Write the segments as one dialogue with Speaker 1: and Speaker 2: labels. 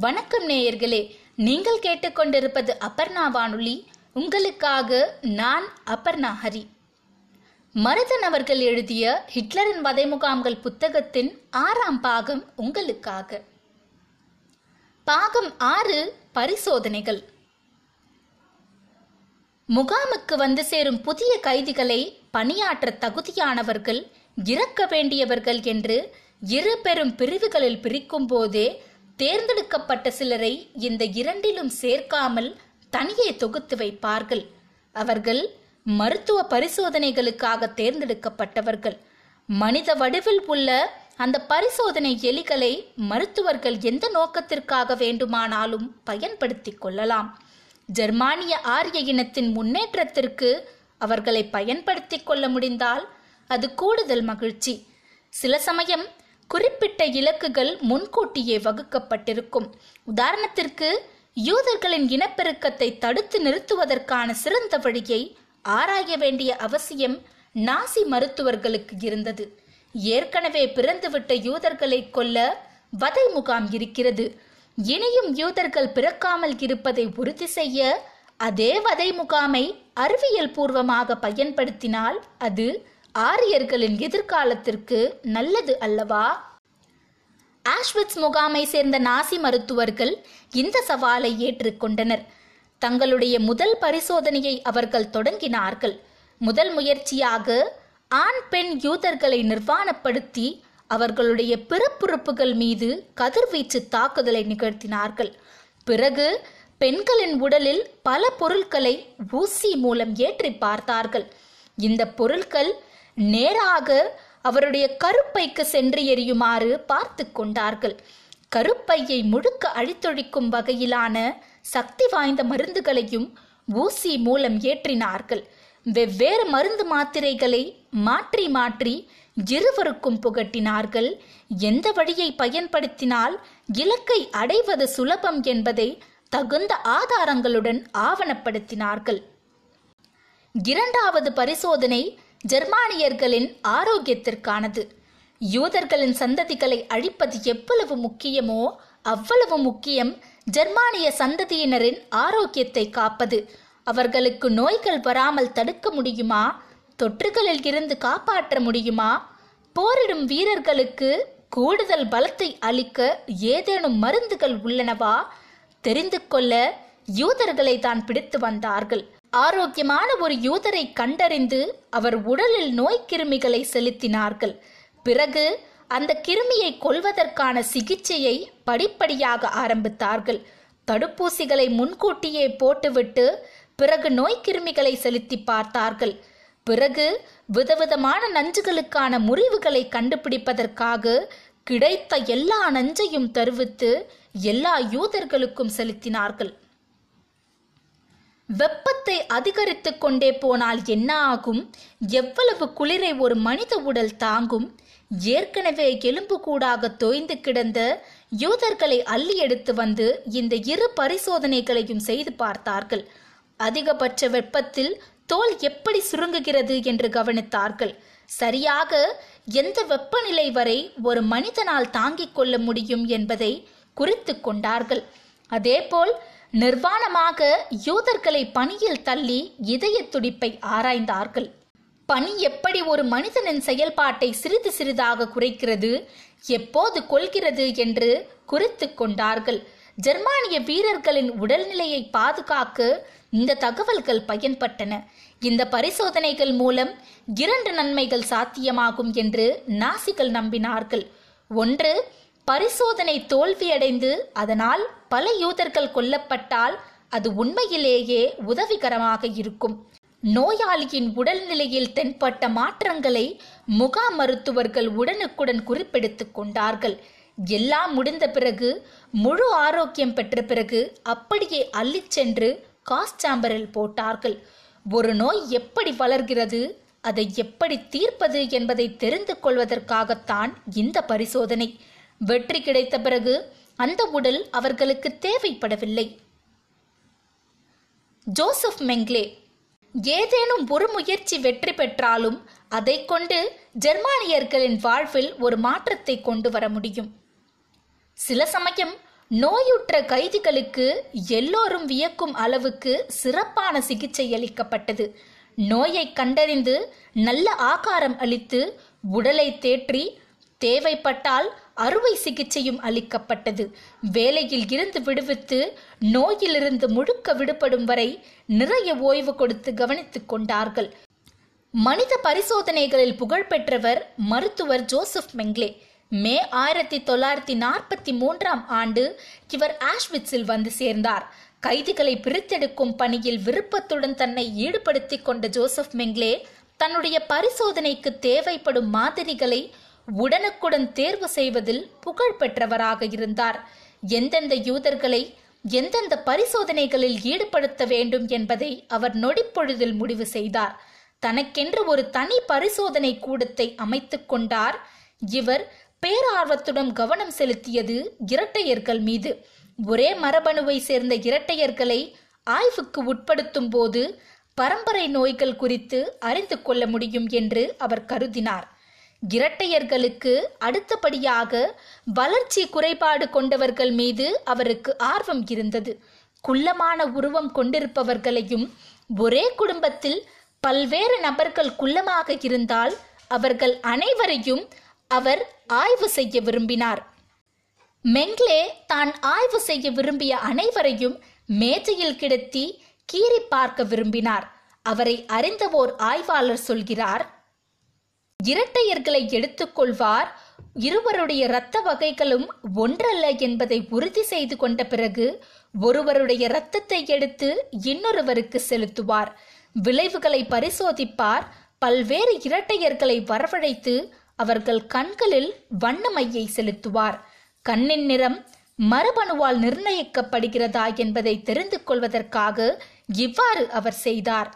Speaker 1: வணக்கம் நேயர்களே நீங்கள் கேட்டுக்கொண்டிருப்பது அபர்ணா வானொலி. உங்களுக்காக நான் அபர்ணா ஹரி. மருதன் அவர்கள் எழுதிய ஹிட்லரின் வதை முகாம்கள் புத்தகத்தின் ஆறாம் பாகம் உங்களுக்காக. பாகம் ஆறு பரிசோதனைகள். முகாமுக்கு வந்து சேரும் புதிய கைதிகளை பணியாற்ற தகுதியானவர்கள் இறக்க வேண்டியவர்கள் என்று இரு பெரும் பிரிவுகளில் பிரிக்கும் போதே தேர்ந்தெடுக்கப்பட்ட சிலரை இந்த இரண்டிலும் சேர்க்காமல் தனியே தொகுத்து வைப்பார்கள். அவர்கள் மருத்துவ பரிசோதனைகளுக்காக தேர்ந்தெடுக்கப்பட்டவர்கள். மனித வடிவில் உள்ள அந்த பரிசோதனை எலிகளை மருத்துவர்கள் எந்த நோக்கத்திற்காக வேண்டுமானாலும் பயன்படுத்திக் கொள்ளலாம். ஜெர்மானிய ஆரிய இனத்தின் முன்னேற்றத்திற்கு அவர்களை பயன்படுத்திக் கொள்ள முடிந்தால் அது கூடுதல் மகிழ்ச்சி. சில சமயம் குறிப்பிட்ட இலக்குகள் முன்கூட்டியே வகுக்கப்பட்டிருக்கும். உதாரணத்திற்கு யூதர்களின் இனப்பெருக்கத்தை தடுத்து நிறுத்துவதற்கான சிறந்த வழியை ஆராய வேண்டிய அவசியம் நாசி மருத்துவர்களுக்கு இருந்தது. ஏற்கனவே பிறந்துவிட்ட யூதர்களை கொல்ல வதை முகாம் இருக்கிறது. இனியும் யூதர்கள் பிறக்காமல் இருப்பதை உறுதி செய்ய அதே வதை முகாமை அறிவியல் பூர்வமாக பயன்படுத்தினால் அது ஆரியர்களின் எதிர்காலத்திற்கு நல்லது அல்லவா? ஆஷ்விட்ஸ் முகாமை சேர்ந்த நாசி மருத்துவர்கள் இந்த சவாலை ஏற்றுக்கொண்டனர் தங்களுடைய முதல் பரிசோதனையை அவர்கள் தொடங்கினார்கள். முதல் முயற்சியாக ஆண் பெண் யூதர்களை நிர்வாணப்படுத்தி அவர்களுடைய பிறப்புறுப்புகள் மீது கதிர்வீச்சு தாக்குதலை நிகழ்த்தினார்கள். பிறகு பெண்களின் உடலில் பல பொருட்களை ஊசி மூலம் ஏற்றி பார்த்தார்கள். இந்த பொருட்கள் நேராக அவருடைய கருப்பைக்கு சென்று எரியுமாறு பார்த்து கொண்டார்கள். கருப்பையை முழுக்க அழித்தொழிக்கும் வகையிலான சக்தி வாய்ந்த மருந்துகளையும் ஊசி மூலம் ஏற்றினார்கள். வெவ்வேறு மருந்து மாத்திரைகளை மாற்றி மாற்றி இருவருக்கும் புகட்டினார்கள். எந்த வழியை பயன்படுத்தினால் இலக்கை அடைவது சுலபம் என்பதை தகுந்த ஆதாரங்களுடன் ஆவணப்படுத்தினார்கள். இரண்டாவது பரிசோதனை ஜெர்மானியர்களின் ஆரோக்கியத்திற்கானது. யூதர்களின் சந்ததிகளை அழிப்பது எவ்வளவு முக்கியமோ அவ்வளவு முக்கியம் ஜெர்மானிய சந்ததியினரின் ஆரோக்கியத்தை காப்பது. அவர்களுக்கு நோய்கள் வராமல் தடுக்க முடியுமா? தொற்றுகளில் இருந்து காப்பாற்ற முடியுமா? போரிடும் வீரர்களுக்கு கூடுதல் பலத்தை அளிக்க ஏதேனும் மருந்துகள் உள்ளனவா? தெரிந்து கொள்ள யூதர்களை தான் பிடித்து வந்தார்கள். ஆரோக்கியமான ஒரு யூதரை கண்டறிந்து அவர் உடலில் நோய் கிருமிகளை செலுத்தினார்கள். பிறகு அந்த கிருமியை கொல்வதற்கான சிகிச்சையை படிப்படியாக ஆரம்பித்தார்கள். தடுப்பூசிகளை முன்கூட்டியே போட்டுவிட்டு பிறகு நோய் கிருமிகளை செலுத்தி பார்த்தார்கள். பிறகு விதவிதமான நஞ்சுகளுக்கான முறிவுகளை கண்டுபிடிப்பதற்காக கிடைத்த எல்லா நஞ்சையும் தருவித்து எல்லா யூதர்களுக்கும் செலுத்தினார்கள். வெப்பத்தை அதிகரித்து கொண்டே போனால் என்ன ஆகும் எவ்வளவு குளிரை ஒரு மனித உடல் தாங்கும்? ஏற்கனவே எலும்பு கூடாக தோய்ந்து கிடந்த யூதர்களை அள்ளி எடுத்து வந்து இந்த இரு பரிசோதனைகளையும் செய்து பார்த்தார்கள். அதிகபட்ச வெப்பத்தில் தோல் எப்படி சுருங்குகிறது என்று கவனித்தார்கள். சரியாக எந்த வெப்பநிலை வரை ஒரு மனிதனால் தாங்கிக் கொள்ள முடியும் என்பதை குறித்து கொண்டார்கள். அதேபோல் நிர்வாணமாக யூதர்களை பணியில் தள்ளி இதய துடிப்பை ஆராய்ந்தார்கள். பனி எப்படி ஒரு மனிதனின் செயல்பாட்டை சிறிது சிறிதாக குறைக்கிறது எப்போது கொள்கிறது என்று குறித்து கொண்டார்கள். ஜெர்மானிய வீரர்களின் உடல்நிலையை பாதுகாக்க இந்த தகவல்கள் பயன்பட்டன. இந்த பரிசோதனைகள் மூலம் இரண்டு நன்மைகள் சாத்தியமாகும் என்று நாசிகள் நம்பினார்கள். ஒன்று பரிசோதனை தோல்வியடைந்து அதனால் பல யூதர்கள் கொல்லப்பட்டால் அது உண்மையிலேயே உதவிகரமாக இருக்கும். நோயாளியின் உடல்நிலையில் தென்பட்ட மாற்றங்களை முகா மருத்துவர்கள் உடனுக்குடன் குறிப்பெடுத்துக் கொண்டார்கள். எல்லாம் முடிந்த பிறகு முழு ஆரோக்கியம் பெற்ற பிறகு அப்படியே அள்ளிச் சென்று காஸ் சாம்பரில் போட்டார்கள். ஒரு நோய் எப்படி வளர்கிறது அதை எப்படி தீர்ப்பது என்பதை தெரிந்து கொள்வதற்காகத்தான் இந்த பரிசோதனை. வெற்றி கிடைத்த பிறகு அந்த உடல் அவர்களுக்கு தேவைப்படவில்லை. ஜோசப் மெங்லே ஏதேனும் ஒரு முயற்சி வெற்றி பெற்றாலும் அதை கொண்டு ஜெர்மானியர்களின் வாழ்வில் ஒரு மாற்றத்தை கொண்டு வர முடியும். சில சமயம் நோயுற்ற கைதிகளுக்கு எல்லோரும் வியக்கும் அளவுக்கு சிறப்பான சிகிச்சை அளிக்கப்பட்டது. நோயை கண்டறிந்து நல்ல ஆகாரம் அளித்து உடலை தேற்றி தேவைப்பட்டால் அறுவை சிகிச்சையும் அளிக்கப்பட்டது. வேலையில் இருந்து விடுவித்து நோயிலிருந்து முழுக்க விடுபடும் வரை நிறைய ஓய்வு கொடுத்து கவனித்துக் கொண்டார்கள். மனித பரிசோதனைகளில் புகழ்பெற்றவர் மருத்துவர் ஜோசப் மெங்லே. மே ஆயிரத்தி தொள்ளாயிரத்தி நாற்பத்தி மூன்றாம் ஆண்டு இவர் ஆஷ்விட்ஸில் வந்து சேர்ந்தார். கைதிகளை பிரித்தெடுக்கும் பணியில் விருப்பத்துடன் தன்னை ஈடுபடுத்திக் கொண்ட ஜோசப் மெங்லே தன்னுடைய பரிசோதனைக்கு தேவைப்படும் மாதிரிகளை உடனுக்குடன் தேர்வு செய்வதில் புகழ் பெற்றவராக இருந்தார். எந்தெந்த யூதர்களை எந்தெந்த பரிசோதனைகளில் ஈடுபடுத்த வேண்டும் என்பதை அவர் நொடிப்பொழுதில் முடிவு செய்தார். தனக்கென்று ஒரு தனி பரிசோதனை கூடத்தை அமைத்து கொண்டார். இவர் பேரார்வத்துடன் கவனம் செலுத்தியது இரட்டையர்கள் மீது. ஒரே மரபணுவை சேர்ந்த இரட்டையர்களை ஆய்வுக்கு உட்படுத்தும் போது பரம்பரை நோய்கள் குறித்து அறிந்து கொள்ள முடியும் என்று அவர் கருதினார். இரட்டையர்களுக்கு அடுத்தபடியாக வளர்ச்சி குறைபாடு கொண்டவர்கள் மீது அவருக்கு ஆர்வம் இருந்தது. குள்ளமான உருவம் கொண்டிருப்பவர்களையும் ஒரே குடும்பத்தில் பல்வேறு நபர்கள் குள்ளமாக இருந்தால் அவர்கள் அனைவரையும் அவர் ஆய்வு செய்ய விரும்பினார். மெங்லே தான் ஆய்வு செய்ய விரும்பிய அனைவரையும் மேஜையில் கிடத்தி கீறி பார்க்க விரும்பினார். அவரை அறிந்த ஓர் ஆய்வாளர் சொல்கிறார் இரட்டையர்களை எடுத்துக்கொள்வார். இருவருடைய இரத்த வகைகளும் ஒன்றல்ல என்பதை உறுதி செய்து கொண்ட பிறகு ஒருவருடைய இரத்தத்தை எடுத்து இன்னொருவருக்கு செலுத்துவார். விளைவுகளை பரிசோதிப்பார். பல்வேறு இரட்டையர்களை வரவழைத்து அவர்கள் கண்களில் வண்ணமையை செலுத்துவார். கண்ணின் நிறம் மரபணுவால் நிர்ணயிக்கப்படுகிறதா என்பதை தெரிந்து கொள்வதற்காக இவ்வாறு அவர் செய்தார்.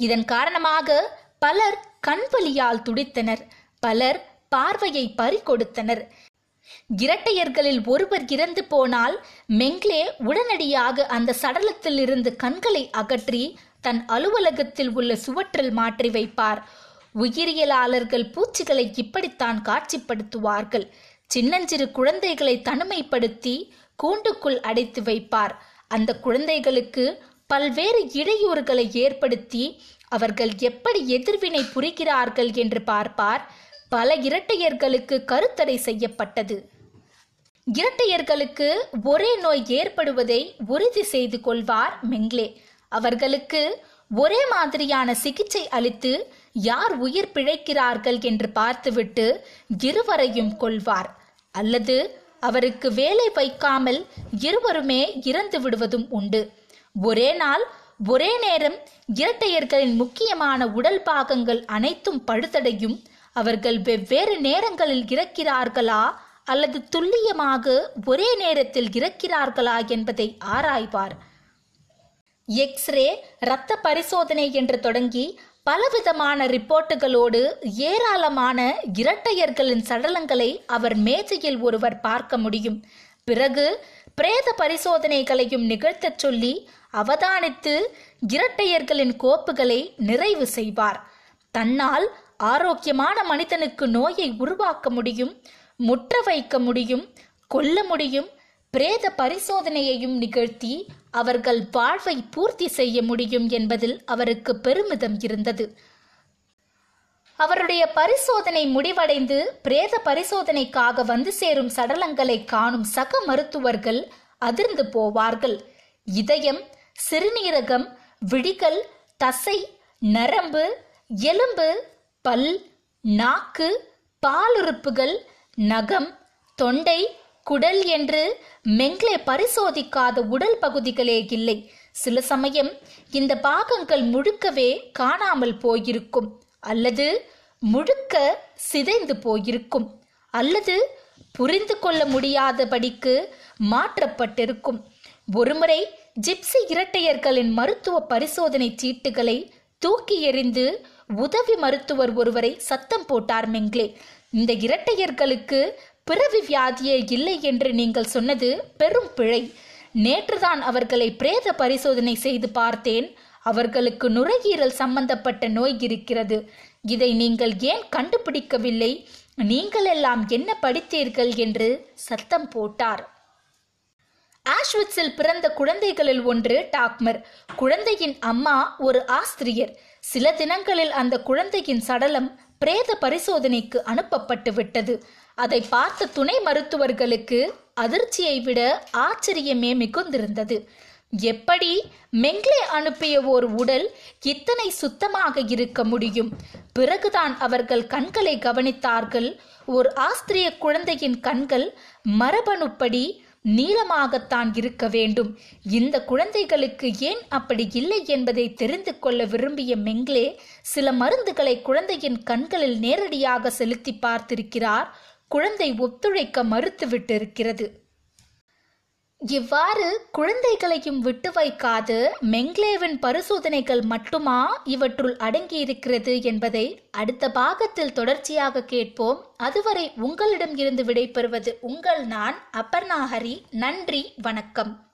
Speaker 1: இதன் காரணமாக பலர் கண்பலியால் துடித்தனர் பலர் பார்வையை பறிகொடுத்தனர். இரட்டையர்களில் ஒருவர் இறந்து போனால் மெங்லே உடனடியாக அந்த சடலத்தில் இருந்து கண்களை அகற்றி தன் அலுவலகத்தில் உள்ள சுவற்றில் மாற்றி வைப்பார். உயிரியலாளர்கள் பூச்சிகளை இப்படித்தான் காட்சிப்படுத்துவார்கள். சின்னஞ்சிறு குழந்தைகளை தனிமைப்படுத்தி கூண்டுக்குள் அடைத்து வைப்பார். அந்த குழந்தைகளுக்கு பல்வேறு இடையூறுகளை ஏற்படுத்தி அவர்கள் எப்படி எதிர்வினை புரிகிறார்கள் என்று பார்ப்பார். பல இரட்டையர்களுக்கு கருத்தடை செய்யப்பட்டது. இரட்டையர்களுக்கு ஒரே நோய் ஏற்படுவதை உறுதி செய்து கொள்வார் மெங்லே. அவர்களுக்கு ஒரே மாதிரியான சிகிச்சை அளித்து யார் உயிர் பிழைக்கிறார்கள் என்று பார்த்துவிட்டு இருவரையும் கொள்வார். அல்லது அவருக்கு வேலை வைக்காமல் இருவருமே இறந்து விடுவதும் உண்டு. ஒரே நாள் ஒரே நேரம் இரட்டையர்களின் முக்கியமான உடல் பாகங்கள் அனைத்தும் பழுதடையும் அவர்கள் வெவ்வேறு நேரங்களில் இறக்கிறார்களா? அல்லது துல்லியமாக ஒரே நேரத்தில் இறக்கிறார்களா என்பதை ஆராய்வார். எக்ஸ்ரே இரத்த பரிசோதனை என்று தொடங்கி பலவிதமான ரிப்போர்ட்டுகளோடு ஏராளமான இரட்டையர்களின் சடலங்களை அவர் மேஜையில் ஒருவர் பார்க்க முடியும். பிறகு பிரேத பரிசோதனைகளையும் நிகழ்த்தச் சொல்லி அவதானித்து இரட்டையர்களின் கோப்புகளை நிறைவு செய்வார். தன்னால் ஆரோக்கியமான மனிதனுக்கு நோயை உருவாக்க முடியும் முற்ற வைக்க முடியும் கொல்ல முடியும் பிரேத பரிசோதனையையும் நிகழ்த்தி அவர்கள் வாழ்வை பூர்த்தி செய்ய முடியும் என்பதில் அவருக்கு பெருமிதம் இருந்தது. அவருடைய பரிசோதனை முடிவடைந்து பிரேத பரிசோதனைக்காக வந்து சேரும் சடலங்களை காணும் சக மருத்துவர்கள் அதிர்ந்து போவார்கள். இதயம் சிறுநீரகம் விழிகள் தசை நரம்பு எலும்பு பல் நாக்கு பாலுறுப்புகள் நகம் தொண்டை குடல் என்று மெங்லே பரிசோதிக்காத உடல் பகுதிகளே இல்லை. சில சமயம் இந்த பாகங்கள் முழுக்கவே காணாமல் போயிருக்கும் அல்லது முழுக்க சிதைந்து போயிருக்கும் அல்லது புரிந்து கொள்ள முடியாதபடிக்கு மாற்றப்பட்டிருக்கும். ஒருமுறை ஜிப்சி இரட்டையர்களின் மருத்துவ பரிசோதனை சீட்டுகளை தூக்கி எறிந்து உதவி மருத்துவர் ஒருவரை சத்தம் போட்டார் மெங்லே இந்த இரட்டையர்களுக்கு பிறவி வியாதியே இல்லை என்று நீங்கள் சொன்னது பெரும் பிழை. நேற்றுதான் அவர்களை பிரேத பரிசோதனை செய்து பார்த்தேன். அவர்களுக்கு நுரையீரல் சம்பந்தப்பட்ட நோய் இருக்கிறது. இதை நீங்கள் ஏன் கண்டுபிடிக்கவில்லை? நீங்கள் எல்லாம் என்ன படித்தீர்கள்? என்று சத்தம் போட்டார். ஆஷ்விட்ஸில் பிறந்த குழந்தைகளில் ஒன்று டாக்மர். குழந்தையின் அம்மா ஒரு ஆஸ்திரியர். சில தினங்களில் அந்த குழந்தையின் சடலம் பிரேத பரிசோதனைக்கு அனுப்பப்பட்டு விட்டது அதை பார்த்த துணை மருத்துவர்களுக்கு அதிர்ச்சியை விட ஆச்சரியமே மிகுந்திருந்தது. எப்படி மெங்லே அனுப்பிய ஓர் உடல் இத்தனை சுத்தமாக இருக்க முடியும்? பிறகுதான் அவர்கள் கண்களை கவனித்தார்கள். ஓர் ஆஸ்திரிய குழந்தையின் கண்கள் மரபணுப்படி நீளமாகத்தான் இருக்க வேண்டும். இந்த குழந்தைகளுக்கு ஏன் அப்படி இல்லை என்பதை தெரிந்து கொள்ள விரும்பிய மெங்லே சில மருந்துகளை குழந்தையின் கண்களில் நேரடியாக செலுத்தி பார்த்திருக்கிறார். குழந்தை ஒத்துழைக்க மறுத்துவிட்டிருக்கிறது. இவ்வாறு குழந்தைகளையும் விட்டு வைக்காது மெங்லேவின் பரிசோதனைகள் மட்டுமா இவற்றுள் அடங்கியிருக்கிறது என்பதை அடுத்த பாகத்தில் தொடர்ச்சியாக கேட்போம். அதுவரை உங்களிடம் இருந்து விடைபெறுவது உங்கள் நான் அபர்ணாஹரி நன்றி வணக்கம்.